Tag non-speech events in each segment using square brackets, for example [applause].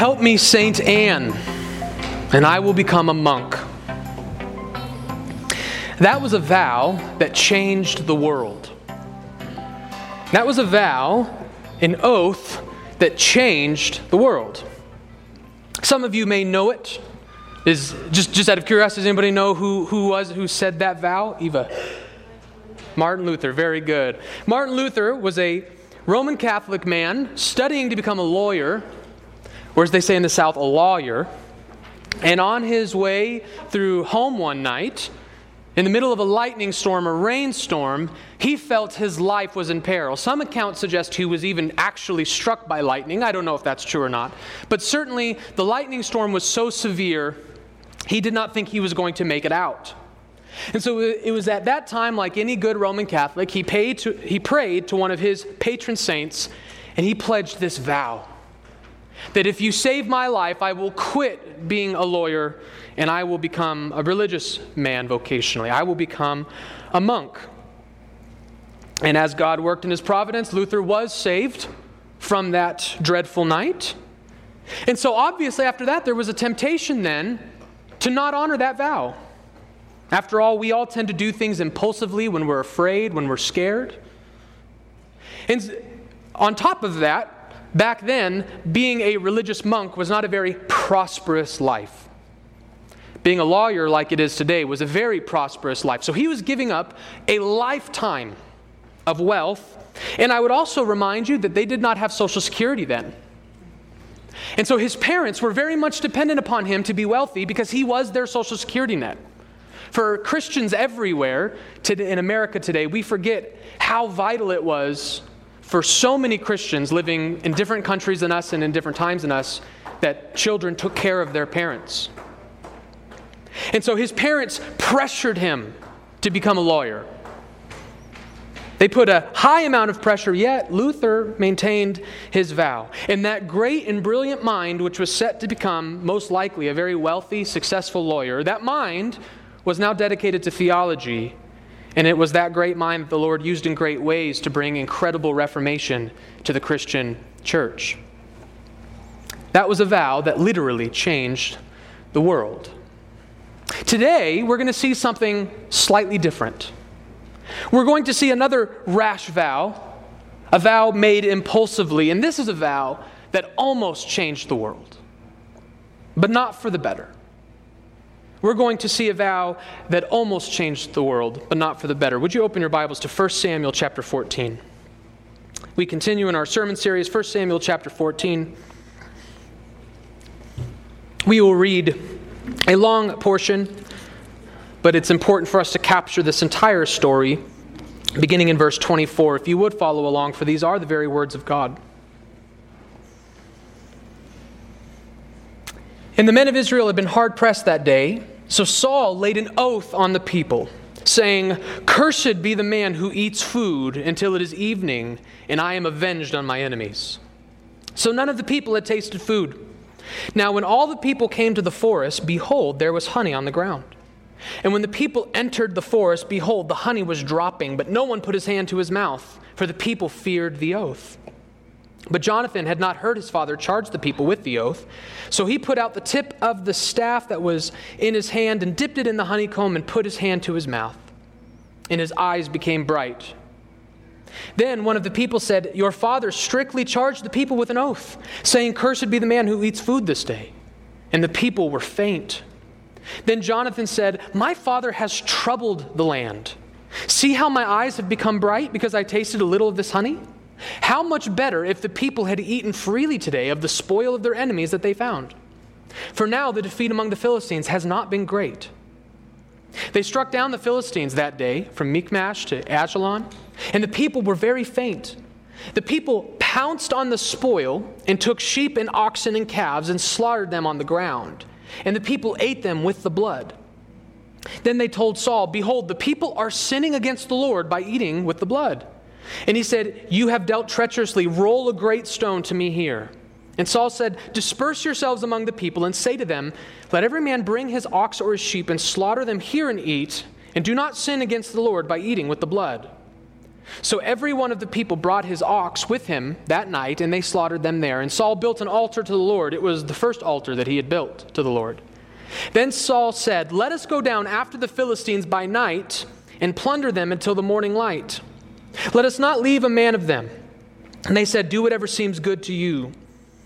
Help me, Saint Anne, and I will become a monk. That was a vow that changed the world. That was a vow, an oath that changed the world. Some of you may know it. Is just, just out of curiosity, does anybody know who, who was who said that vow? Eva. Martin Luther, very good. Martin Luther was a Roman Catholic man studying to become a lawyer, or as they say in the South, a lawyer. And on his way through home one night, in the middle of a lightning storm, a rainstorm, he felt his life was in peril. Some accounts suggest he was even actually struck by lightning. I don't know if that's true or not. But certainly, the lightning storm was so severe, he did not think he was going to make it out. And so it was at that time, like any good Roman Catholic, he, to, he prayed to one of his patron saints and he pledged this vow that if you save my life, I will quit being a lawyer and I will become a religious man vocationally. I will become a monk. And as God worked in his providence, Luther was saved from that dreadful night. And so, obviously, after that, there was a temptation then to not honor that vow. After all, we all tend to do things impulsively when we're afraid, when we're scared. And on top of that, back then, being a religious monk was not a very prosperous life. Being a lawyer, like it is today, was a very prosperous life. So he was giving up a lifetime of wealth. And I would also remind you that they did not have Social Security then. And so his parents were very much dependent upon him to be wealthy because he was their Social Security net. For Christians everywhere in America today, we forget how vital it was for so many Christians living in different countries than us and in different times than us that children took care of their parents. And so his parents pressured him to become a lawyer. They put a high amount of pressure, yet Luther maintained his vow. And that great and brilliant mind, which was set to become most likely a very wealthy, successful lawyer, that mind was now dedicated to theology. And it was that great mind that the Lord used in great ways to bring incredible reformation to the Christian church. That was a vow that literally changed the world. Today, we're going to see something slightly different. We're going to see another rash vow, a vow made impulsively, and this is a vow that almost changed the world, but not for the better. We're going to see a vow that almost changed the world, but not for the better. Would you open your Bibles to 1 Samuel chapter 14? We continue in our sermon series, 1 Samuel chapter 14. We will read a long portion, but it's important for us to capture this entire story, beginning in verse 24. If you would follow along, for these are the very words of God. And the men of Israel had been hard pressed that day, so Saul laid an oath on the people, saying, Cursed be the man who eats food until it is evening, and I am avenged on my enemies. So none of the people had tasted food. Now, when all the people came to the forest, behold, there was honey on the ground. And when the people entered the forest, behold, the honey was dropping, but no one put his hand to his mouth, for the people feared the oath. But Jonathan had not heard his father charge the people with the oath. So he put out the tip of the staff that was in his hand and dipped it in the honeycomb and put his hand to his mouth. And his eyes became bright. Then one of the people said, Your father strictly charged the people with an oath, saying, Cursed be the man who eats food this day. And the people were faint. Then Jonathan said, My father has troubled the land. See how my eyes have become bright because I tasted a little of this honey? How much better if the people had eaten freely today of the spoil of their enemies that they found? For now the defeat among the Philistines has not been great. They struck down the Philistines that day from Michmash to Ajalon, and the people were very faint. The people pounced on the spoil and took sheep and oxen and calves and slaughtered them on the ground, and the people ate them with the blood. Then they told Saul, Behold, the people are sinning against the Lord by eating with the blood. And he said, You have dealt treacherously. Roll a great stone to me here. And Saul said, Disperse yourselves among the people and say to them, Let every man bring his ox or his sheep and slaughter them here and eat, and do not sin against the Lord by eating with the blood. So every one of the people brought his ox with him that night, and they slaughtered them there. And Saul built an altar to the Lord. It was the first altar that he had built to the Lord. Then Saul said, Let us go down after the Philistines by night and plunder them until the morning light. Let us not leave a man of them. And they said, Do whatever seems good to you.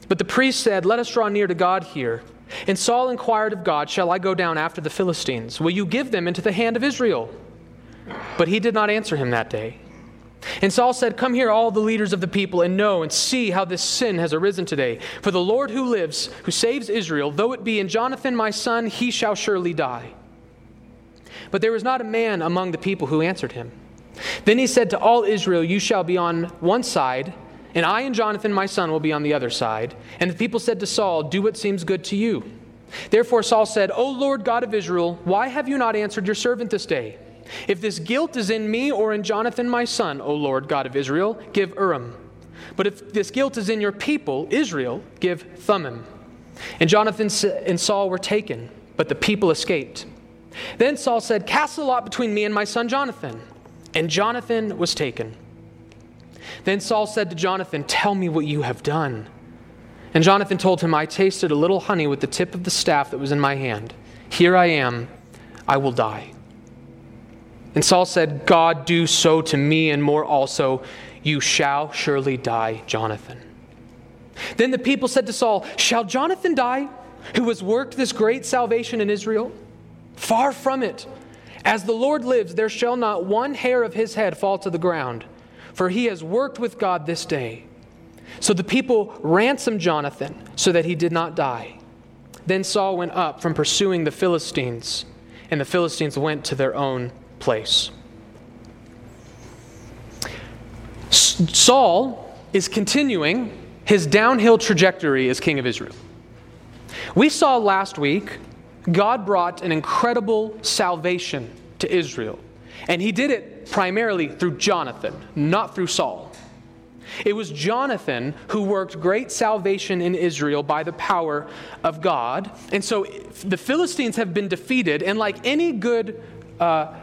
But the priest said, Let us draw near to God here. And Saul inquired of God, Shall I go down after the Philistines? Will you give them into the hand of Israel? But he did not answer him that day. And Saul said, Come here, all the leaders of the people, and know and see how this sin has arisen today. For the Lord who lives, who saves Israel, though it be in Jonathan my son, he shall surely die. But there was not a man among the people who answered him. Then he said to all Israel, You shall be on one side, and I and Jonathan my son will be on the other side. And the people said to Saul, Do what seems good to you. Therefore Saul said, O Lord God of Israel, why have you not answered your servant this day? If this guilt is in me or in Jonathan my son, O Lord God of Israel, give Urim. But if this guilt is in your people, Israel, give Thummim. And Jonathan and Saul were taken, but the people escaped. Then Saul said, Cast a lot between me and my son Jonathan. And Jonathan was taken. Then Saul said to Jonathan, Tell me what you have done. And Jonathan told him, I tasted a little honey with the tip of the staff that was in my hand. Here I am, I will die. And Saul said, God, do so to me and more also. You shall surely die, Jonathan. Then the people said to Saul, Shall Jonathan die, who has worked this great salvation in Israel? Far from it. As the Lord lives, there shall not one hair of his head fall to the ground, for he has worked with God this day. So the people ransomed Jonathan so that he did not die. Then Saul went up from pursuing the Philistines, and the Philistines went to their own place. Saul is continuing his downhill trajectory as king of Israel. We saw last week God brought an incredible salvation to Israel, and he did it primarily through Jonathan, not through Saul. It was Jonathan who worked great salvation in Israel by the power of God. And so the Philistines have been defeated, and like any good uh,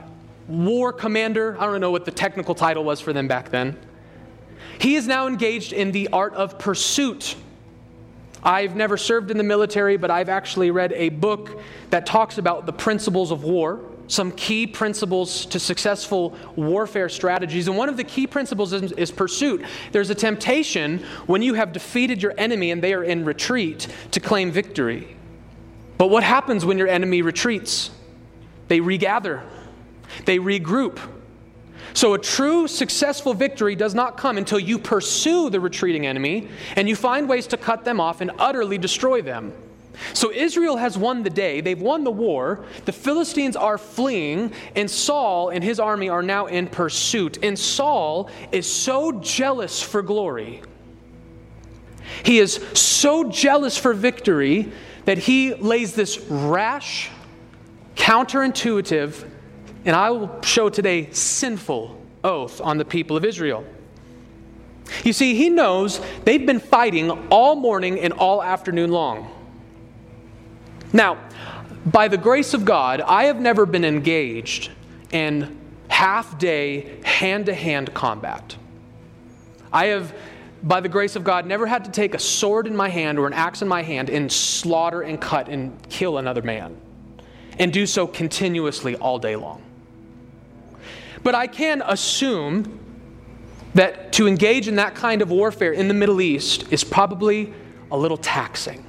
war commander. I don't know what the technical title was for them back then. He is now engaged in the art of pursuit. I've never served in the military, but I've actually read a book that talks about the principles of war, some key principles to successful warfare strategies. And one of the key principles is, is, pursuit. There's a temptation when you have defeated your enemy and they are in retreat to claim victory. But what happens when your enemy retreats? They regather. They regroup. So, a true successful victory does not come until you pursue the retreating enemy and you find ways to cut them off and utterly destroy them. So, Israel has won the day. They've won the war. The Philistines are fleeing, and Saul and his army are now in pursuit. And Saul is so jealous for glory. He is so jealous for victory that he lays this rash, counterintuitive, and I will show today sinful oath on the people of Israel. You see, he knows they've been fighting all morning and all afternoon long. Now, by the grace of God, I have never been engaged in half day, hand to hand combat. I have, by the grace of God, never had to take a sword in my hand or an axe in my hand and slaughter and cut and kill another man, and do so continuously all day long. But I can assume that to engage in that kind of warfare in the Middle East is probably a little taxing.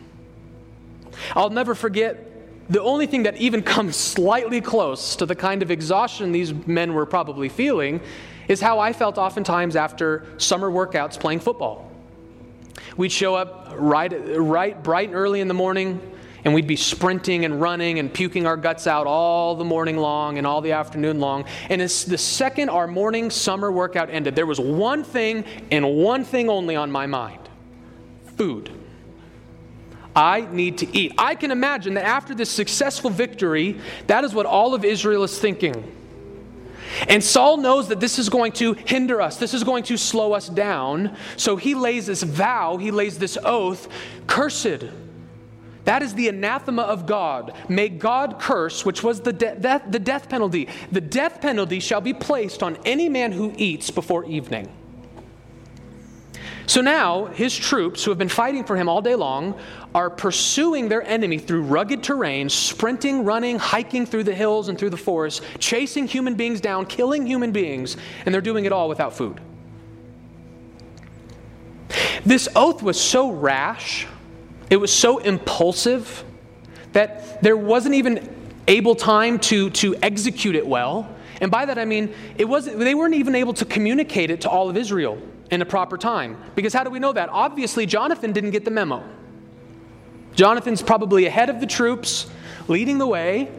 I'll never forget the only thing that even [laughs] comes slightly close to the kind of exhaustion these men were probably feeling is how I felt oftentimes after summer workouts playing football. We'd show up right, right bright and early in the morning, and we'd be sprinting and running and puking our guts out all the morning long and all the afternoon long. And as the second our morning summer workout ended, there was one thing and one thing only on my mind food. I need to eat. I can imagine that after this successful victory, that is what all of Israel is thinking. And Saul knows that this is going to hinder us, this is going to slow us down. So he lays this vow, he lays this oath Cursed That is the anathema of God. May God curse, which was the, de- death, the death penalty. The death penalty shall be placed on any man who eats before evening. So now, his troops, who have been fighting for him all day long, are pursuing their enemy through rugged terrain, sprinting, running, hiking through the hills and through the forest, chasing human beings down, killing human beings, and they're doing it all without food. This oath was so rash, it was so impulsive, that there wasn't even able time to, to execute it well. And by that I mean, it wasn't, they weren't even able to communicate it to all of Israel in a proper time. Because how do we know that? Obviously, Jonathan didn't get the memo. Jonathan's probably ahead of the troops, leading the way,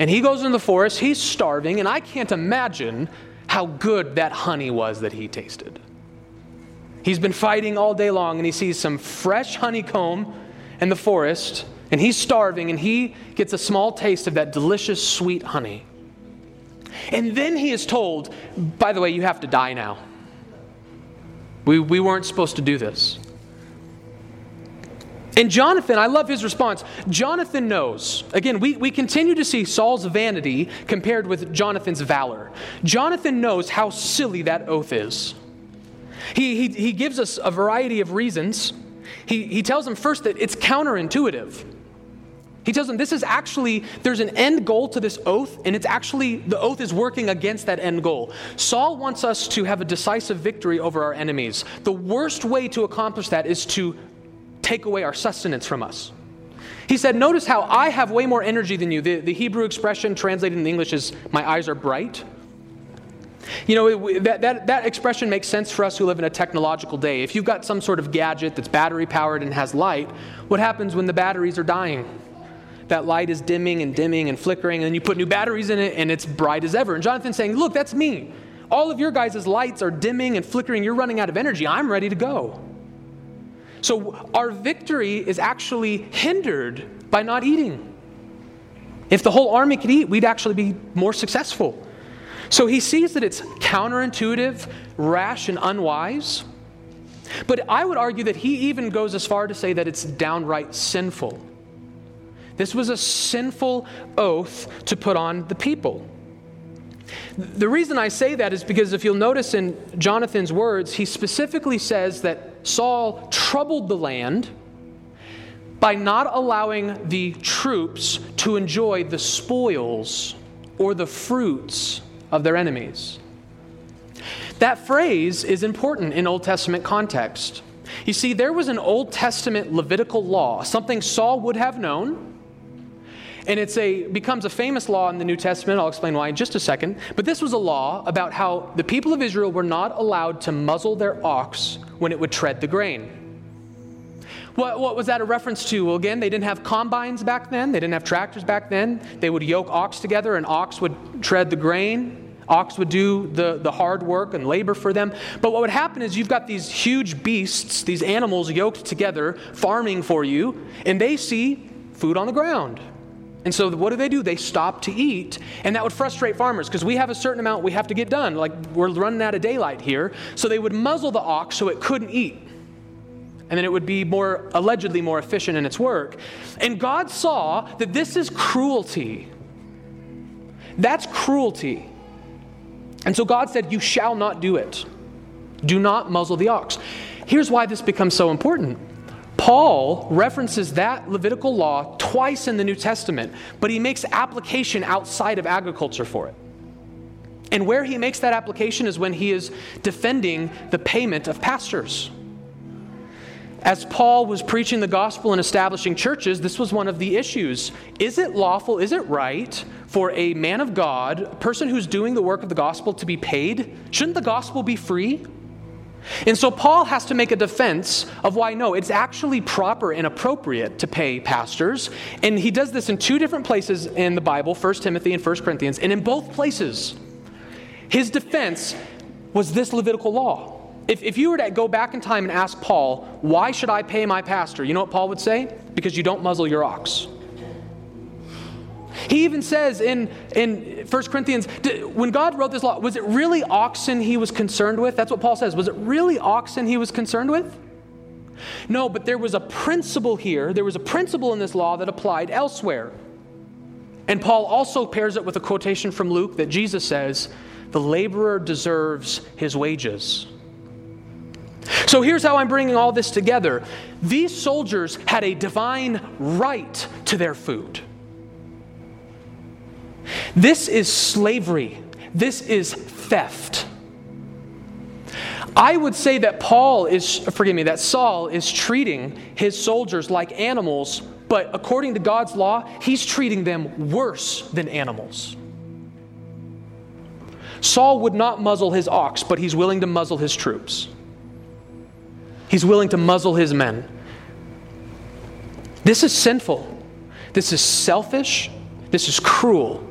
and he goes in the forest. He's starving, and I can't imagine how good that honey was that he tasted. He's been fighting all day long, and he sees some fresh honeycomb in the forest, and he's starving, and he gets a small taste of that delicious, sweet honey. And then he is told, by the way, you have to die now. We, we weren't supposed to do this. And Jonathan, I love his response. Jonathan knows. Again, we, we continue to see Saul's vanity compared with Jonathan's valor. Jonathan knows how silly that oath is. He, he, he gives us a variety of reasons. He, he tells them first that it's counterintuitive. He tells them this is actually, there's an end goal to this oath, and it's actually, the oath is working against that end goal. Saul wants us to have a decisive victory over our enemies. The worst way to accomplish that is to take away our sustenance from us. He said, Notice how I have way more energy than you. The, the Hebrew expression translated in English is, My eyes are bright. You know, that, that, that expression makes sense for us who live in a technological day. If you've got some sort of gadget that's battery powered and has light, what happens when the batteries are dying? that light is dimming and dimming and flickering, and you put new batteries in it and it's bright as ever. And Jonathan's saying, Look, that's me. All of your guys' lights are dimming and flickering. You're running out of energy. I'm ready to go. So our victory is actually hindered by not eating. If the whole army could eat, we'd actually be more successful. So he sees that it's counterintuitive, rash, and unwise. But I would argue that he even goes as far to say that it's downright sinful. This was a sinful oath to put on the people. The reason I say that is because if you'll notice in Jonathan's words, he specifically says that Saul troubled the land by not allowing the troops to enjoy the spoils or the fruits of their enemies. That phrase is important in Old Testament context. You see, there was an Old Testament Levitical law, something Saul would have known and it's a becomes a famous law in the New Testament. I'll explain why in just a second. But this was a law about how the people of Israel were not allowed to muzzle their ox when it would tread the grain. What, what, was that a reference to? Well, again, they didn't have combines back then. They didn't have tractors back then. They would yoke ox together, and ox would tread the grain. Ox would do the, the hard work and labor for them. But what would happen is you've got these huge beasts, these animals yoked together, farming for you, and they see food on the ground. And so what do they do? They stop to eat. And that would frustrate farmers because we have a certain amount we have to get done. Like we're running out of daylight here. So they would muzzle the ox so it couldn't eat. And then it would be more, allegedly more efficient in its work. And God saw that this is cruelty. That's cruelty. And so God said, You shall not do it. Do not muzzle the ox. Here's why this becomes so important Paul references that Levitical law twice in the New Testament, but he makes application outside of agriculture for it. And where he makes that application is when he is defending the payment of pastors. As Paul was preaching the gospel and establishing churches, this was one of the issues. Is it lawful, is it right for a man of God, a person who's doing the work of the gospel, to be paid? Shouldn't the gospel be free? And so Paul has to make a defense of why no, it's actually proper and appropriate to pay pastors. And he does this in two different places in the Bible, 1 Timothy and 1 Corinthians. And in both places, his defense was this Levitical law. If, if you were to go back in time and ask Paul, why should I pay my pastor? You know what Paul would say? Because you don't muzzle your ox. He even says in, in 1 Corinthians, when God wrote this law, was it really oxen he was concerned with? That's what Paul says. Was it really oxen he was concerned with? No, but there was a principle here. There was a principle in this law that applied elsewhere. And Paul also pairs it with a quotation from Luke that Jesus says, The laborer deserves his wages. So here's how I'm bringing all this together. These soldiers had a divine right to their food. This is slavery. This is theft. I would say that Paul is, forgive me, that Saul is treating his soldiers like animals, but according to God's law, he's treating them worse than animals. Saul would not muzzle his ox, but he's willing to muzzle his troops. He's willing to muzzle his men. This is sinful. This is selfish. This is cruel.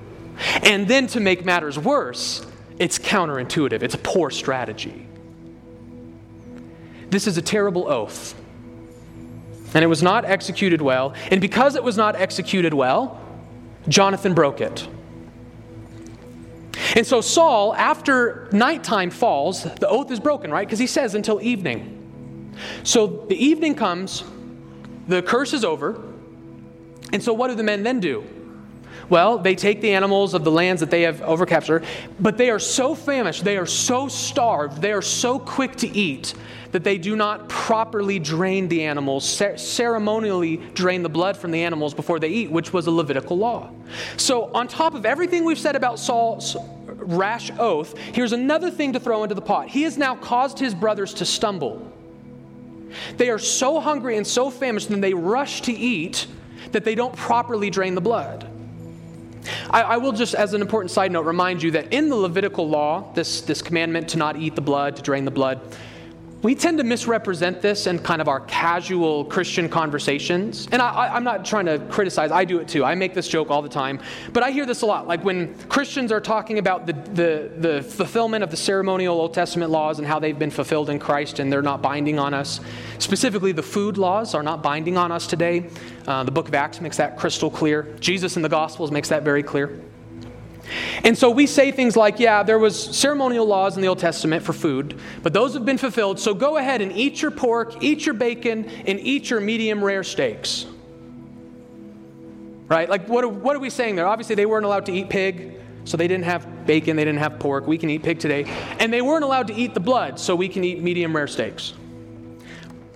And then to make matters worse, it's counterintuitive. It's a poor strategy. This is a terrible oath. And it was not executed well. And because it was not executed well, Jonathan broke it. And so Saul, after nighttime falls, the oath is broken, right? Because he says until evening. So the evening comes, the curse is over. And so what do the men then do? Well, they take the animals of the lands that they have overcaptured, but they are so famished, they are so starved, they are so quick to eat that they do not properly drain the animals, ceremonially drain the blood from the animals before they eat, which was a Levitical law. So, on top of everything we've said about Saul's rash oath, here's another thing to throw into the pot. He has now caused his brothers to stumble. They are so hungry and so famished, and they rush to eat that they don't properly drain the blood. I, I, will just, as an important side note, remind you that in the Levitical law, this, this commandment to not eat the blood, to drain the blood, we tend to misrepresent this in kind of our casual Christian conversations. And I, am not trying to criticize, I do it too. I make this joke all the time. But I hear this a lot. Like when Christians are talking about the, the, the fulfillment of the ceremonial Old Testament laws and how they've been fulfilled in Christ and they're not binding on us. Specifically, the food laws are not binding on us today. Uh, the book of Acts makes that crystal clear. Jesus in the Gospels makes that very clear. And so we say things like, yeah, there was ceremonial laws in the Old Testament for food, but those have been fulfilled. So go ahead and eat your pork, eat your bacon, and eat your medium rare steaks. Right? Like, what are, what are we saying there? Obviously, they weren't allowed to eat pig, so they didn't have bacon, they didn't have pork. We can eat pig today. And they weren't allowed to eat the blood, so we can eat medium rare steaks.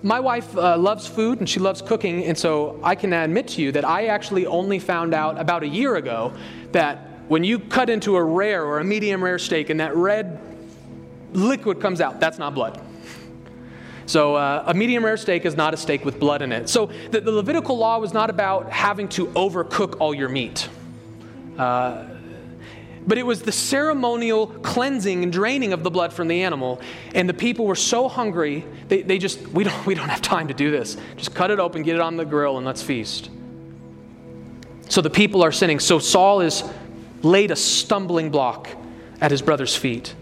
My wife uh, loves food and she loves cooking, and so I can admit to you that I actually only found out about a year ago that when you cut into a rare or a medium rare steak and that red liquid comes out, that's not blood. So, uh, a medium rare steak is not a steak with blood in it. So, the, the Levitical law was not about having to overcook all your meat. Uh, but it was the ceremonial cleansing and draining of the blood from the animal. And the people were so hungry, they, they just, we don't, we don't have time to do this. Just cut it open, get it on the grill, and let's feast. So the people are sinning. So Saul is laid a stumbling block at his brother's feet.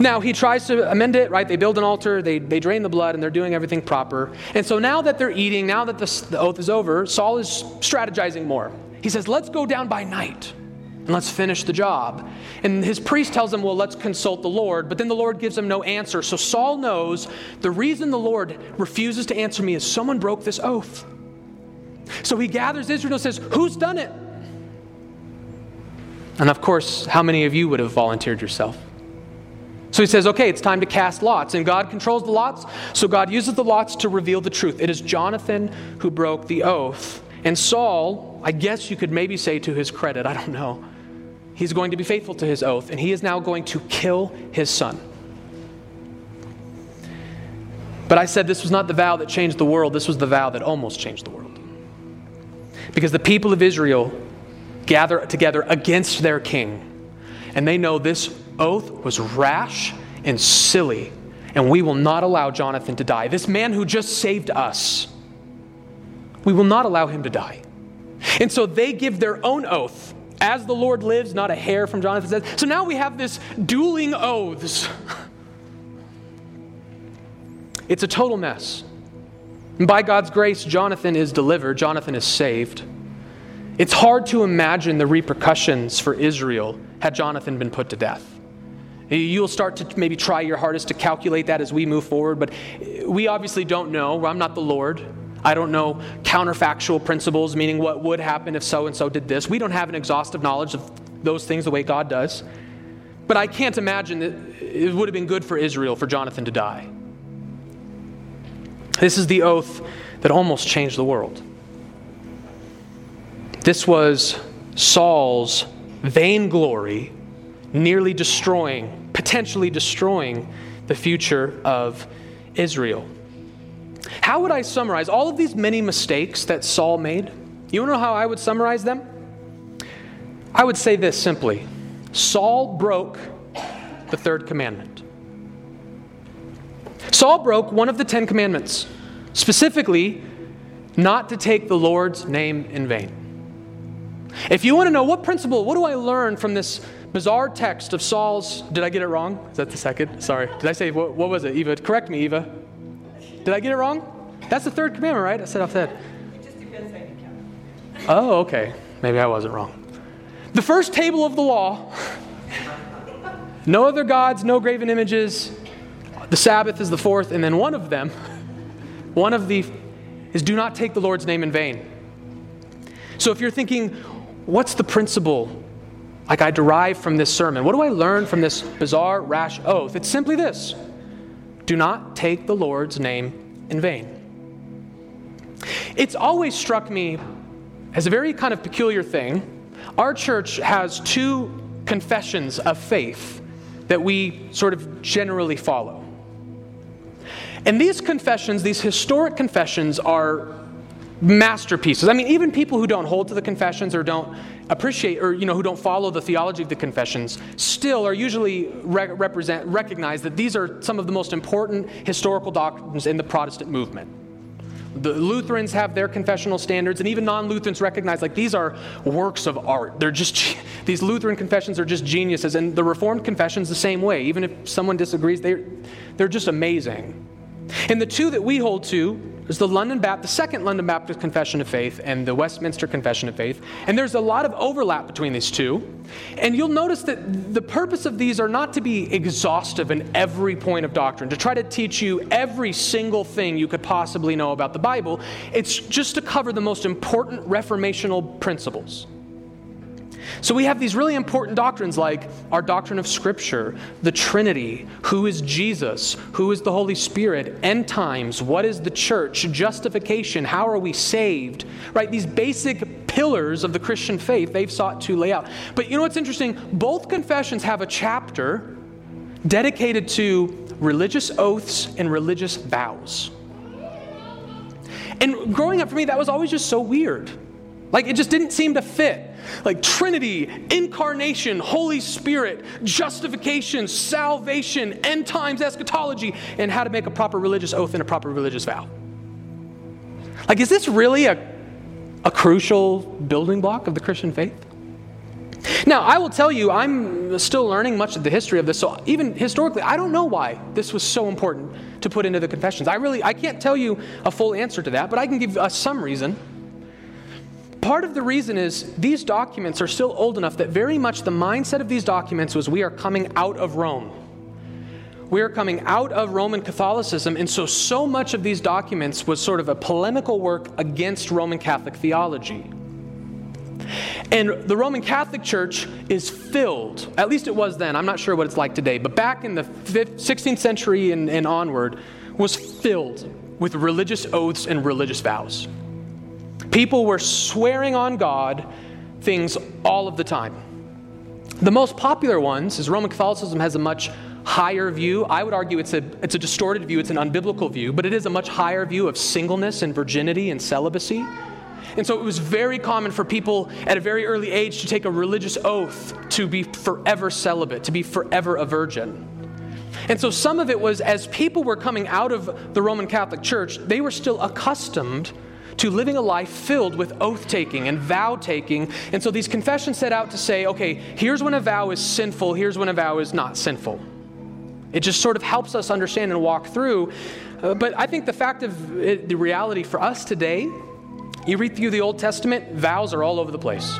Now he tries to amend it, right? They build an altar, they, they drain the blood, and they're doing everything proper. And so now that they're eating, now that the, the oath is over, Saul is strategizing more. He says, Let's go down by night and let's finish the job. And his priest tells him, Well, let's consult the Lord. But then the Lord gives him no answer. So Saul knows the reason the Lord refuses to answer me is someone broke this oath. So he gathers Israel and says, Who's done it? And of course, how many of you would have volunteered yourself? So he says, okay, it's time to cast lots. And God controls the lots. So God uses the lots to reveal the truth. It is Jonathan who broke the oath. And Saul, I guess you could maybe say to his credit, I don't know, he's going to be faithful to his oath. And he is now going to kill his son. But I said this was not the vow that changed the world, this was the vow that almost changed the world. Because the people of Israel gather together against their king. And they know this oath was rash and silly, and we will not allow Jonathan to die. This man who just saved us, we will not allow him to die. And so they give their own oath. As the Lord lives, not a hair from Jonathan's head. So now we have this dueling oaths. It's a total mess. And by God's grace, Jonathan is delivered, Jonathan is saved. It's hard to imagine the repercussions for Israel had Jonathan been put to death. You'll start to maybe try your hardest to calculate that as we move forward, but we obviously don't know. I'm not the Lord. I don't know counterfactual principles, meaning what would happen if so and so did this. We don't have an exhaustive knowledge of those things the way God does. But I can't imagine that it would have been good for Israel for Jonathan to die. This is the oath that almost changed the world. This was Saul's vainglory nearly destroying, potentially destroying the future of Israel. How would I summarize all of these many mistakes that Saul made? You want to know how I would summarize them? I would say this simply Saul broke the third commandment. Saul broke one of the Ten Commandments, specifically, not to take the Lord's name in vain. If you want to know what principle, what do I learn from this bizarre text of Saul's. Did I get it wrong? Is that the second? Sorry. Did I say, what, what was it, Eva? Correct me, Eva. Did I get it wrong? That's the third commandment, right? I said off that. It just depends count. Oh, okay. Maybe I wasn't wrong. The first table of the law no other gods, no graven images. The Sabbath is the fourth, and then one of them, one of the, is do not take the Lord's name in vain. So if you're thinking, what's the principle like I derive from this sermon? What do I learn from this bizarre, rash oath? It's simply this do not take the Lord's name in vain. It's always struck me as a very kind of peculiar thing. Our church has two confessions of faith that we sort of generally follow. And these confessions, these historic confessions, are masterpieces. I mean, even people who don't hold to the confessions or don't appreciate or you know who don't follow the theology of the confessions still are usually re- represent recognize that these are some of the most important historical doctrines in the Protestant movement. The Lutherans have their confessional standards, and even non-Lutherans recognize like these are works of art. They're just [laughs] these Lutheran confessions are just geniuses, and the Reformed confessions the same way. Even if someone disagrees, they they're just amazing. And the two that we hold to there's the London Baptist, the Second London Baptist Confession of Faith and the Westminster Confession of Faith. And there's a lot of overlap between these two. And you'll notice that the purpose of these are not to be exhaustive in every point of doctrine, to try to teach you every single thing you could possibly know about the Bible. It's just to cover the most important reformational principles. So we have these really important doctrines like our doctrine of Scripture, the Trinity, who is Jesus, who is the Holy Spirit, end times, what is the church, justification, how are we saved, right? These basic pillars of the Christian faith they've sought to lay out. But you know what's interesting? Both confessions have a chapter dedicated to religious oaths and religious vows. And growing up for me, that was always just so weird. Like it just didn't seem to fit. Like Trinity, incarnation, Holy Spirit, justification, salvation, end times eschatology, and how to make a proper religious oath and a proper religious vow. Like, is this really a, a crucial building block of the Christian faith? Now, I will tell you, I'm still learning much of the history of this. So, even historically, I don't know why this was so important to put into the confessions. I really, I can't tell you a full answer to that, but I can give some reason. Part of the reason is these documents are still old enough that very much the mindset of these documents was we are coming out of Rome. We are coming out of Roman Catholicism, and so, so much of these documents was sort of a polemical work against Roman Catholic theology. And the Roman Catholic Church is filled, at least it was then, I'm not sure what it's like today, but back in the 16th century and, and onward, was filled with religious oaths and religious vows. People were swearing on God things all of the time. The most popular ones is Roman Catholicism has a much higher view. I would argue it's a, it's a distorted view, it's an unbiblical view, but it is a much higher view of singleness and virginity and celibacy. And so it was very common for people at a very early age to take a religious oath to be forever celibate, to be forever a virgin. And so some of it was as people were coming out of the Roman Catholic Church, they were still accustomed to living a life filled with oath taking and vow taking. And so these confessions set out to say, okay, here's when a vow is sinful, here's when a vow is not sinful. It just sort of helps us understand and walk through. Uh, but I think the fact of it, the reality for us today, you read through the Old Testament, vows are all over the place.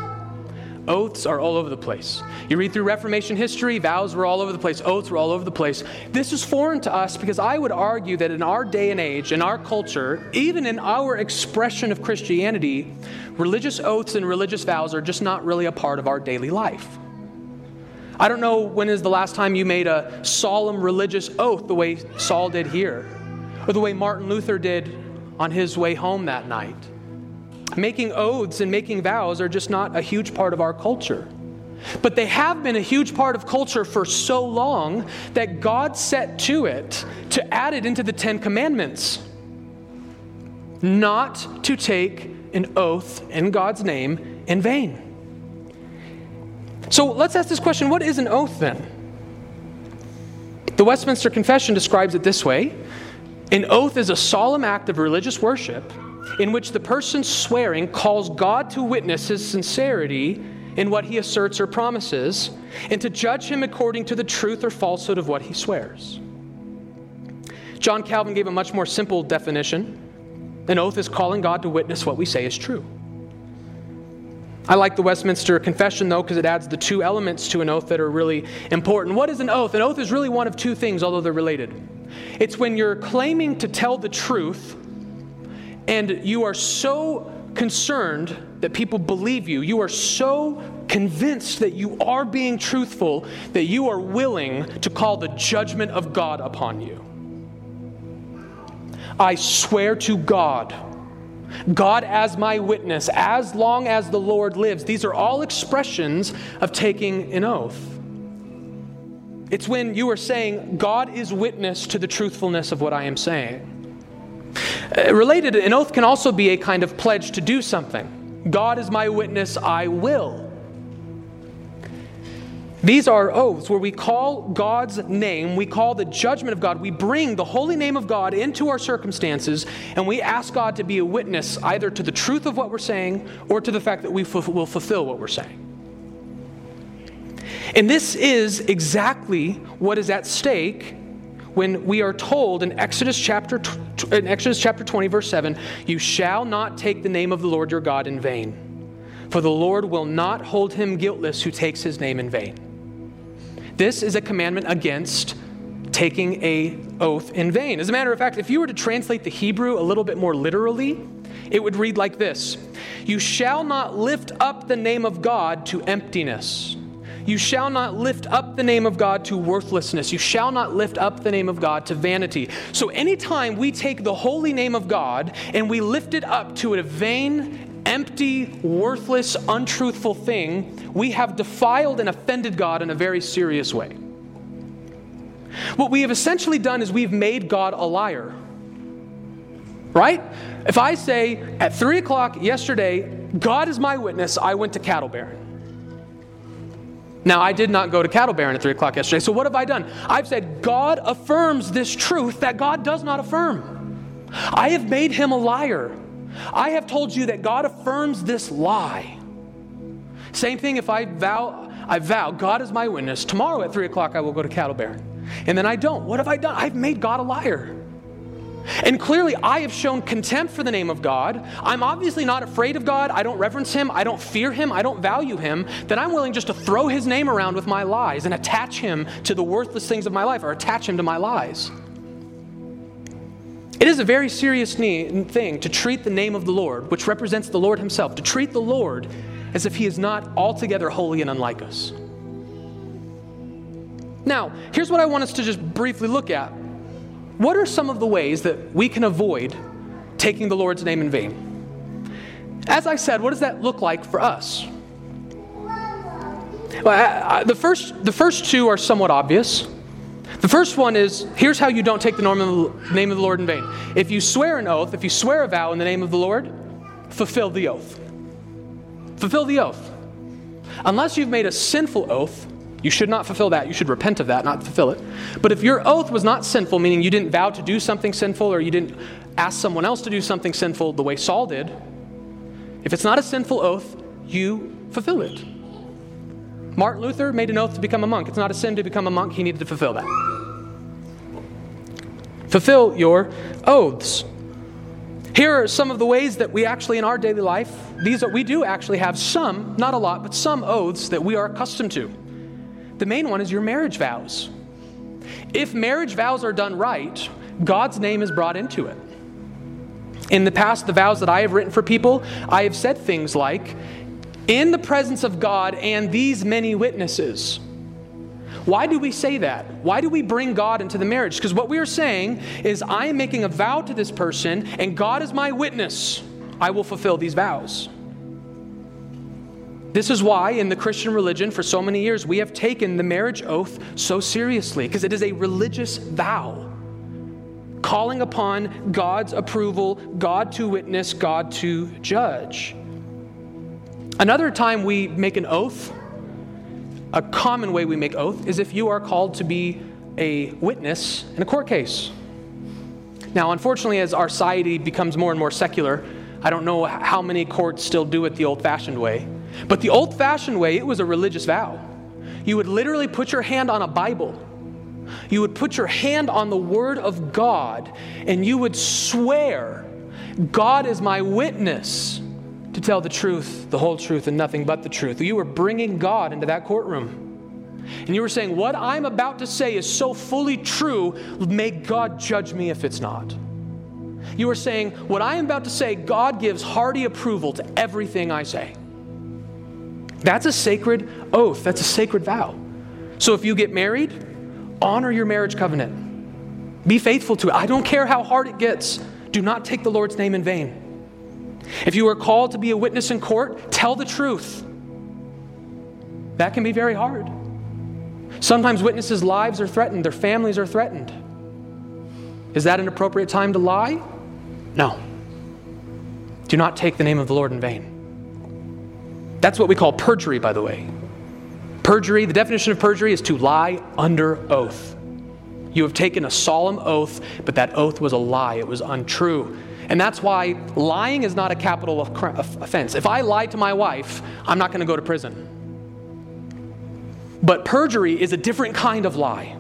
Oaths are all over the place. You read through Reformation history, vows were all over the place, oaths were all over the place. This is foreign to us because I would argue that in our day and age, in our culture, even in our expression of Christianity, religious oaths and religious vows are just not really a part of our daily life. I don't know when is the last time you made a solemn religious oath the way Saul did here, or the way Martin Luther did on his way home that night. Making oaths and making vows are just not a huge part of our culture. But they have been a huge part of culture for so long that God set to it to add it into the Ten Commandments. Not to take an oath in God's name in vain. So let's ask this question what is an oath then? The Westminster Confession describes it this way An oath is a solemn act of religious worship in which the person swearing calls God to witness his sincerity in what he asserts or promises, and to judge him according to the truth or falsehood of what he swears. John Calvin gave a much more simple definition an oath is calling God to witness what we say is true. I like the Westminster Confession, though, because it adds the two elements to an oath that are really important. What is an oath? An oath is really one of two things, although they're related. It's when you're claiming to tell the truth and you are so concerned that people believe you, you are so convinced that you are being truthful that you are willing to call the judgment of God upon you. I swear to God, God as my witness, as long as the Lord lives. These are all expressions of taking an oath. It's when you are saying, God is witness to the truthfulness of what I am saying. Uh, related, an oath can also be a kind of pledge to do something. God is my witness, I will. These are oaths where we call God's name, we call the judgment of God, we bring the holy name of God into our circumstances, and we ask God to be a witness either to the truth of what we're saying or to the fact that we f- will fulfill what we're saying. And this is exactly what is at stake when we are told in Exodus chapter, in Exodus chapter 20, verse 7, you shall not take the name of the Lord your God in vain, for the Lord will not hold him guiltless who takes his name in vain. This is a commandment against taking a oath in vain. As a matter of fact, if you were to translate the Hebrew a little bit more literally, it would read like this You shall not lift up the name of God to emptiness. You shall not lift up the name of God to worthlessness. You shall not lift up the name of God to vanity. So, anytime we take the holy name of God and we lift it up to a vain, empty, worthless, untruthful thing, we have defiled and offended God in a very serious way. What we have essentially done is we've made God a liar. Right? If I say at 3 o'clock yesterday, God is my witness, I went to Cattle Baron. Now, I did not go to Cattle Baron at 3 o'clock yesterday, so what have I done? I've said, God affirms this truth that God does not affirm. I have made him a liar. I have told you that God affirms this lie. Same thing if I vow, I vow, God is my witness. Tomorrow at 3 o'clock, I will go to Cattle Baron. And then I don't. What have I done? I've made God a liar. And clearly, I have shown contempt for the name of God. I'm obviously not afraid of God. I don't reverence Him. I don't fear Him. I don't value Him. Then I'm willing just to throw His name around with my lies and attach Him to the worthless things of my life or attach Him to my lies. It is a very serious thing to treat the name of the Lord, which represents the Lord Himself, to treat the Lord as if He is not altogether holy and unlike us. Now, here's what I want us to just briefly look at what are some of the ways that we can avoid taking the Lord's name in vain? As I said, what does that look like for us? Well, I, I, the, first, the first two are somewhat obvious. The first one is here's how you don't take the name of the Lord in vain. If you swear an oath, if you swear a vow in the name of the Lord, fulfill the oath. Fulfill the oath. Unless you've made a sinful oath, you should not fulfill that. You should repent of that, not fulfill it. But if your oath was not sinful, meaning you didn't vow to do something sinful or you didn't ask someone else to do something sinful the way Saul did, if it's not a sinful oath, you fulfill it. Martin Luther made an oath to become a monk. It's not a sin to become a monk, he needed to fulfill that. Fulfill your oaths. Here are some of the ways that we actually, in our daily life, these are, we do actually have some, not a lot, but some oaths that we are accustomed to. The main one is your marriage vows. If marriage vows are done right, God's name is brought into it. In the past, the vows that I have written for people, I have said things like, in the presence of God and these many witnesses. Why do we say that? Why do we bring God into the marriage? Because what we are saying is, I am making a vow to this person, and God is my witness. I will fulfill these vows. This is why, in the Christian religion, for so many years, we have taken the marriage oath so seriously, because it is a religious vow. Calling upon God's approval, God to witness, God to judge. Another time we make an oath a common way we make oath is if you are called to be a witness in a court case. Now, unfortunately, as our society becomes more and more secular, I don't know how many courts still do it the old fashioned way. But the old fashioned way, it was a religious vow. You would literally put your hand on a Bible, you would put your hand on the Word of God, and you would swear, God is my witness to tell the truth, the whole truth, and nothing but the truth. You were bringing God into that courtroom. And you were saying, What I'm about to say is so fully true, may God judge me if it's not. You were saying, What I am about to say, God gives hearty approval to everything I say. That's a sacred oath, that's a sacred vow. So if you get married, honor your marriage covenant. Be faithful to it. I don't care how hard it gets. Do not take the Lord's name in vain. If you are called to be a witness in court, tell the truth. That can be very hard. Sometimes witnesses' lives are threatened, their families are threatened. Is that an appropriate time to lie? No. Do not take the name of the Lord in vain. That's what we call perjury, by the way. Perjury, the definition of perjury is to lie under oath. You have taken a solemn oath, but that oath was a lie, it was untrue. And that's why lying is not a capital offense. If I lie to my wife, I'm not going to go to prison. But perjury is a different kind of lie.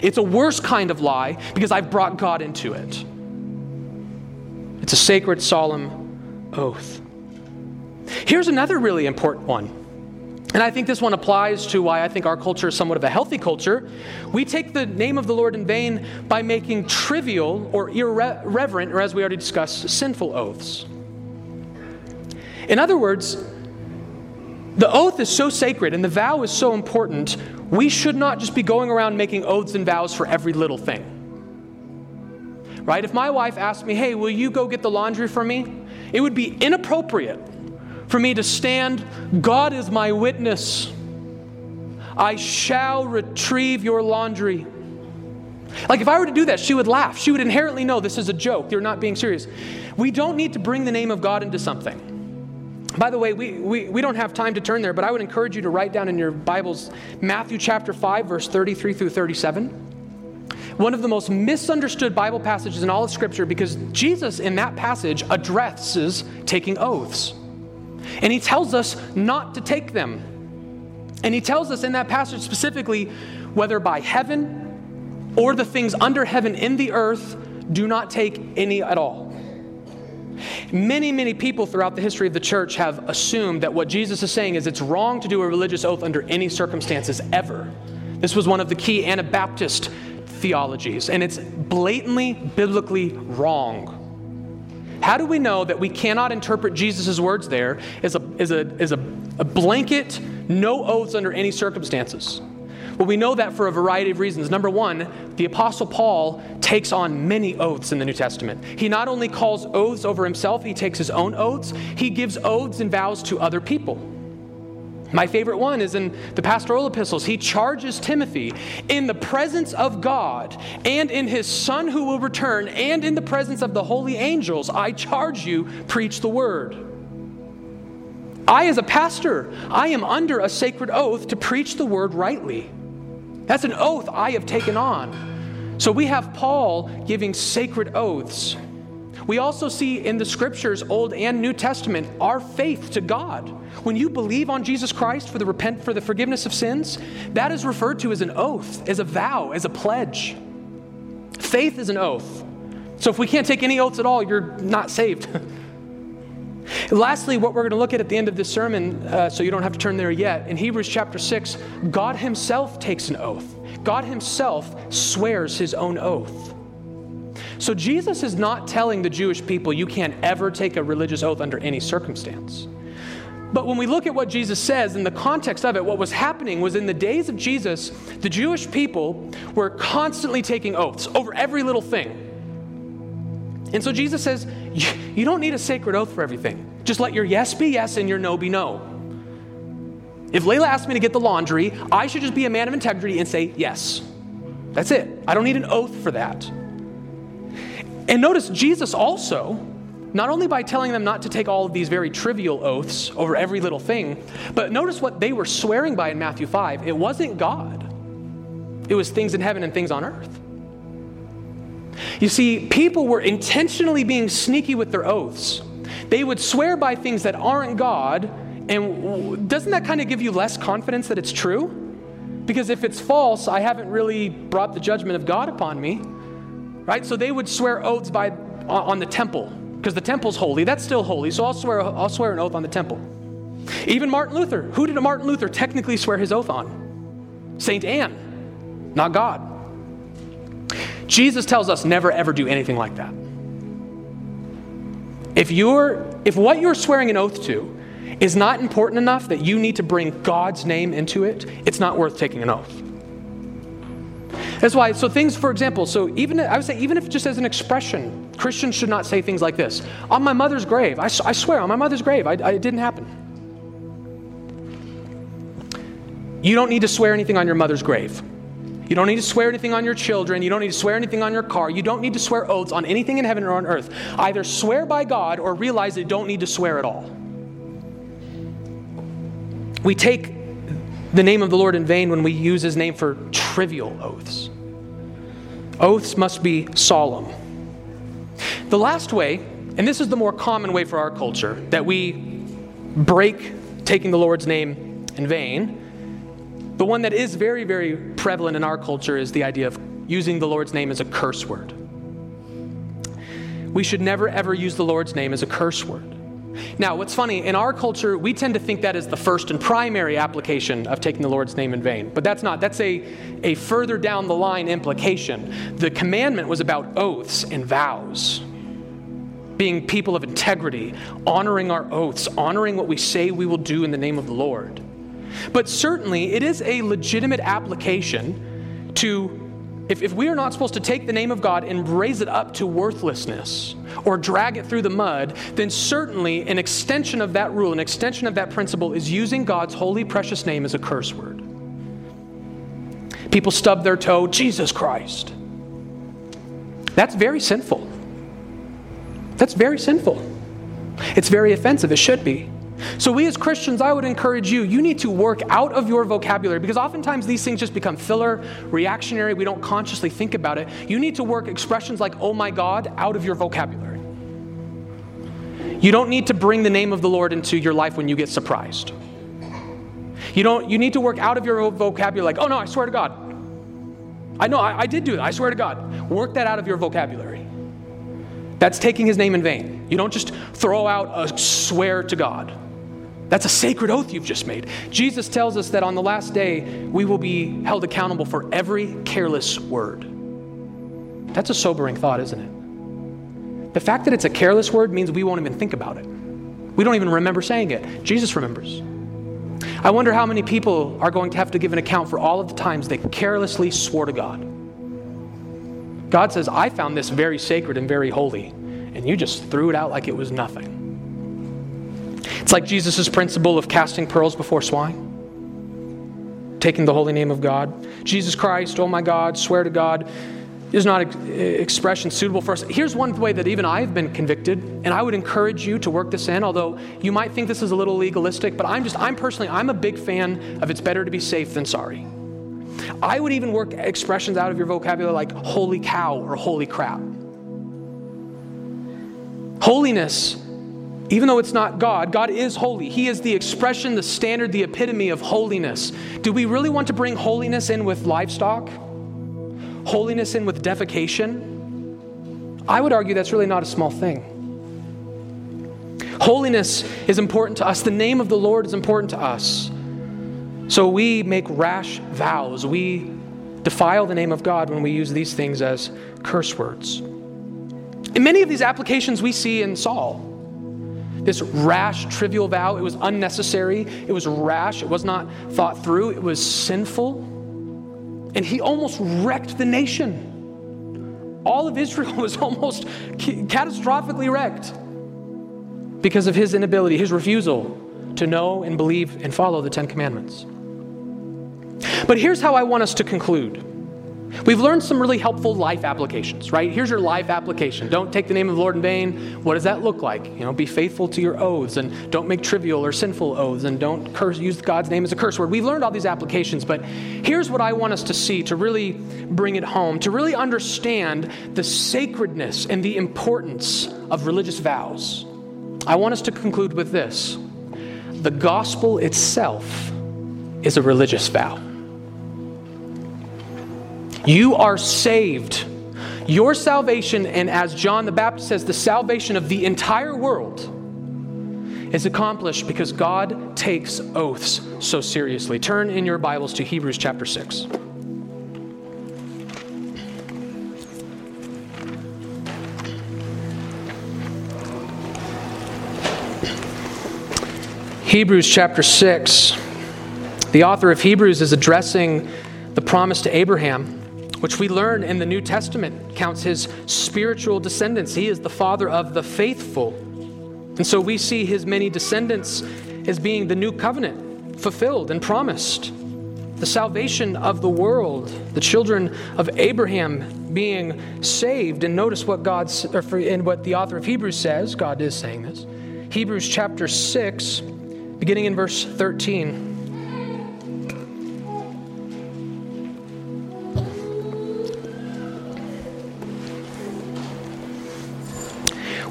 It's a worse kind of lie because I've brought God into it. It's a sacred, solemn oath. Here's another really important one and I think this one applies to why I think our culture is somewhat of a healthy culture. We take the name of the Lord in vain by making trivial or irreverent, or as we already discussed, sinful oaths. In other words, the oath is so sacred and the vow is so important, we should not just be going around making oaths and vows for every little thing. Right? If my wife asked me, hey, will you go get the laundry for me? It would be inappropriate for me to stand, God is my witness. I shall retrieve your laundry. Like if I were to do that, she would laugh. She would inherently know this is a joke. You're not being serious. We don't need to bring the name of God into something. By the way, we, we, we don't have time to turn there, but I would encourage you to write down in your Bibles Matthew chapter 5, verse 33 through 37. One of the most misunderstood Bible passages in all of Scripture because Jesus in that passage addresses taking oaths. And he tells us not to take them. And he tells us in that passage specifically whether by heaven or the things under heaven in the earth, do not take any at all. Many, many people throughout the history of the church have assumed that what Jesus is saying is it's wrong to do a religious oath under any circumstances ever. This was one of the key Anabaptist theologies, and it's blatantly biblically wrong. How do we know that we cannot interpret Jesus' words there as, a, as, a, as a, a blanket, no oaths under any circumstances? Well, we know that for a variety of reasons. Number one, the Apostle Paul takes on many oaths in the New Testament. He not only calls oaths over himself, he takes his own oaths, he gives oaths and vows to other people. My favorite one is in the pastoral epistles. He charges Timothy in the presence of God and in his Son who will return and in the presence of the holy angels. I charge you, preach the word. I, as a pastor, I am under a sacred oath to preach the word rightly. That's an oath I have taken on. So we have Paul giving sacred oaths. We also see in the scriptures, Old and New Testament, our faith to God. When you believe on Jesus Christ for the repent for the forgiveness of sins, that is referred to as an oath, as a vow, as a pledge. Faith is an oath. So if we can't take any oaths at all, you're not saved. [laughs] Lastly, what we're going to look at at the end of this sermon, uh, so you don't have to turn there yet, in Hebrews chapter 6, God Himself takes an oath. God Himself swears His own oath. So Jesus is not telling the Jewish people you can't ever take a religious oath under any circumstance. But when we look at what Jesus says in the context of it, what was happening was in the days of Jesus, the Jewish people were constantly taking oaths over every little thing. And so Jesus says, You don't need a sacred oath for everything. Just let your yes be yes and your no be no. If Layla asked me to get the laundry, I should just be a man of integrity and say yes. That's it. I don't need an oath for that. And notice Jesus also, not only by telling them not to take all of these very trivial oaths over every little thing, but notice what they were swearing by in Matthew 5. It wasn't God, it was things in heaven and things on earth. You see, people were intentionally being sneaky with their oaths. They would swear by things that aren't God, and doesn't that kind of give you less confidence that it's true? Because if it's false, I haven't really brought the judgment of God upon me. Right? So they would swear oaths by on the temple because the temple's holy. That's still holy. So I'll swear I'll swear an oath on the temple. Even Martin Luther. Who did Martin Luther technically swear his oath on? Saint Anne, not God. Jesus tells us never ever do anything like that. If you're if what you're swearing an oath to is not important enough that you need to bring God's name into it, it's not worth taking an oath. That's why, so things, for example, so even, I would say, even if just as an expression, Christians should not say things like this On my mother's grave, I, I swear, on my mother's grave, I, I, it didn't happen. You don't need to swear anything on your mother's grave. You don't need to swear anything on your children. You don't need to swear anything on your car. You don't need to swear oaths on anything in heaven or on earth. Either swear by God or realize that you don't need to swear at all. We take the name of the Lord in vain when we use his name for trivial oaths. Oaths must be solemn. The last way, and this is the more common way for our culture, that we break taking the Lord's name in vain the one that is very, very prevalent in our culture is the idea of using the Lord's name as a curse word. We should never, ever use the Lord's name as a curse word. Now, what's funny, in our culture, we tend to think that is the first and primary application of taking the Lord's name in vain. But that's not. That's a, a further down the line implication. The commandment was about oaths and vows, being people of integrity, honoring our oaths, honoring what we say we will do in the name of the Lord. But certainly, it is a legitimate application to, if, if we are not supposed to take the name of God and raise it up to worthlessness or drag it through the mud, then certainly an extension of that rule, an extension of that principle is using God's holy, precious name as a curse word. People stub their toe, Jesus Christ. That's very sinful. That's very sinful. It's very offensive. It should be. So, we as Christians, I would encourage you, you need to work out of your vocabulary because oftentimes these things just become filler, reactionary. We don't consciously think about it. You need to work expressions like, oh my God, out of your vocabulary. You don't need to bring the name of the Lord into your life when you get surprised. You, don't, you need to work out of your vocabulary like, oh no, I swear to God. I know, I, I did do that. I swear to God. Work that out of your vocabulary. That's taking his name in vain. You don't just throw out a swear to God. That's a sacred oath you've just made. Jesus tells us that on the last day, we will be held accountable for every careless word. That's a sobering thought, isn't it? The fact that it's a careless word means we won't even think about it. We don't even remember saying it. Jesus remembers. I wonder how many people are going to have to give an account for all of the times they carelessly swore to God. God says, I found this very sacred and very holy, and you just threw it out like it was nothing. It's like Jesus' principle of casting pearls before swine, taking the holy name of God. Jesus Christ, oh my God, swear to God, is not an expression suitable for us. Here's one way that even I've been convicted, and I would encourage you to work this in, although you might think this is a little legalistic, but I'm just, I'm personally, I'm a big fan of it's better to be safe than sorry. I would even work expressions out of your vocabulary like holy cow or holy crap. Holiness even though it's not God, God is holy. He is the expression, the standard, the epitome of holiness. Do we really want to bring holiness in with livestock? Holiness in with defecation? I would argue that's really not a small thing. Holiness is important to us. The name of the Lord is important to us. So we make rash vows. We defile the name of God when we use these things as curse words. In many of these applications, we see in Saul this rash, trivial vow. It was unnecessary, it was rash, it was not thought through, it was sinful. And he almost wrecked the nation. All of Israel [laughs] was almost catastrophically wrecked because of his inability, his refusal to know and believe and follow the Ten Commandments. But here's how I want us to conclude. We've learned some really helpful life applications, right? Here's your life application. Don't take the name of the Lord in vain. What does that look like? You know, be faithful to your oaths and don't make trivial or sinful oaths and don't curse, use God's name as a curse word. We've learned all these applications, but here's what I want us to see to really bring it home, to really understand the sacredness and the importance of religious vows. I want us to conclude with this the gospel itself is a religious vow. You are saved. Your salvation, and as John the Baptist says, the salvation of the entire world is accomplished because God takes oaths so seriously. Turn in your Bibles to Hebrews chapter 6. Hebrews chapter 6. The author of Hebrews is addressing the promise to Abraham, which we learn in the New Testament counts his spiritual descendants. He is the father of the faithful. And so we see his many descendants as being the new covenant fulfilled and promised. The salvation of the world, the children of Abraham being saved. And notice what God's or in what the author of Hebrews says. God is saying this. Hebrews chapter 6 beginning in verse 13.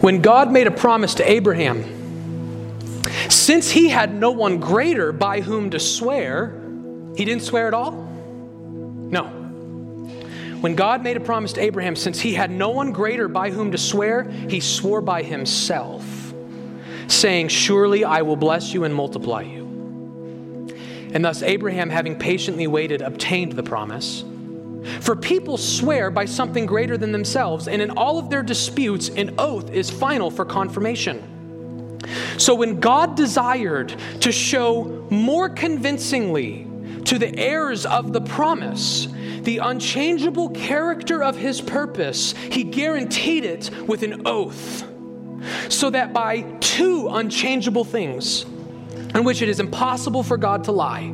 When God made a promise to Abraham, since he had no one greater by whom to swear, he didn't swear at all? No. When God made a promise to Abraham, since he had no one greater by whom to swear, he swore by himself saying, Surely I will bless you and multiply you. And thus, Abraham, having patiently waited, obtained the promise. For people swear by something greater than themselves, and in all of their disputes, an oath is final for confirmation. So, when God desired to show more convincingly to the heirs of the promise the unchangeable character of his purpose, he guaranteed it with an oath so that by two unchangeable things, in which it is impossible for God to lie,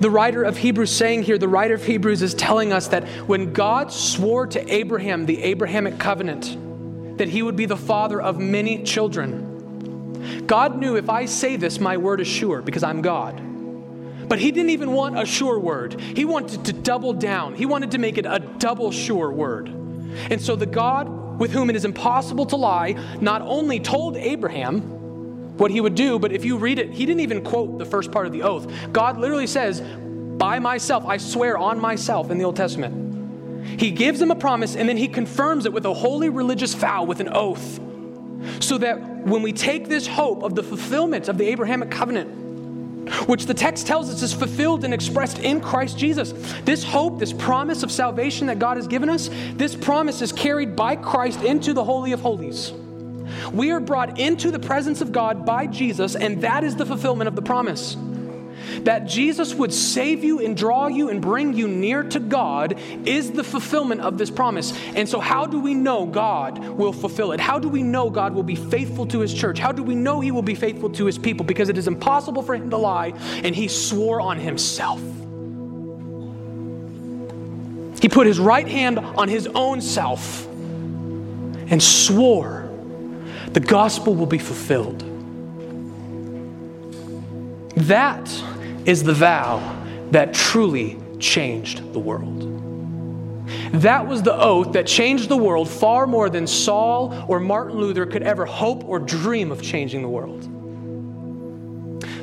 the writer of Hebrews saying here? The writer of Hebrews is telling us that when God swore to Abraham the Abrahamic covenant, that he would be the father of many children. God knew if I say this, my word is sure because I'm God. But he didn't even want a sure word. He wanted to double down. He wanted to make it a double sure word. And so the God with whom it is impossible to lie not only told Abraham, what he would do, but if you read it, he didn't even quote the first part of the oath. God literally says, By myself, I swear on myself in the Old Testament. He gives them a promise and then he confirms it with a holy religious vow, with an oath. So that when we take this hope of the fulfillment of the Abrahamic covenant, which the text tells us is fulfilled and expressed in Christ Jesus. This hope, this promise of salvation that God has given us, this promise is carried by Christ into the Holy of Holies. We are brought into the presence of God by Jesus, and that is the fulfillment of the promise. That Jesus would save you and draw you and bring you near to God is the fulfillment of this promise. And so, how do we know God will fulfill it? How do we know God will be faithful to his church? How do we know he will be faithful to his people? Because it is impossible for him to lie, and he swore on himself. He put his right hand on his own self and swore the gospel will be fulfilled. That is the vow that truly changed the world. That was the oath that changed the world far more than Saul or Martin Luther could ever hope or dream of changing the world.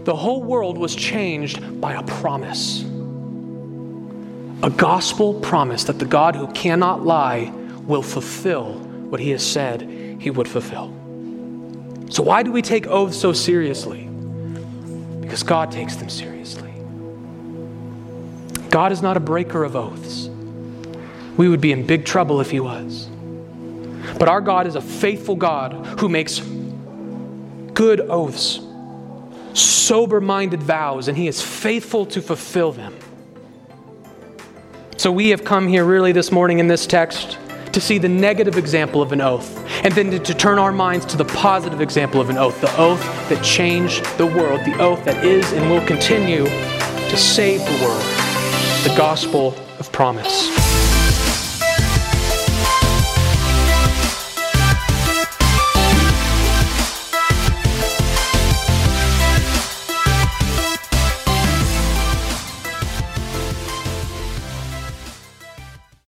The whole world was changed by a promise. A gospel promise that the God who cannot lie will fulfill what he has said he would fulfill. So, why do we take oaths so seriously? Because God takes them seriously. God is not a breaker of oaths. We would be in big trouble if he was. But our God is a faithful God who makes good oaths, sober minded vows, and he is faithful to fulfill them. So we have come here really this morning in this text to see the negative example of an oath, and then to, to, turn our minds to the positive example of an oath, the oath that changed the world, the oath that is and will continue to save the world, the gospel of promise.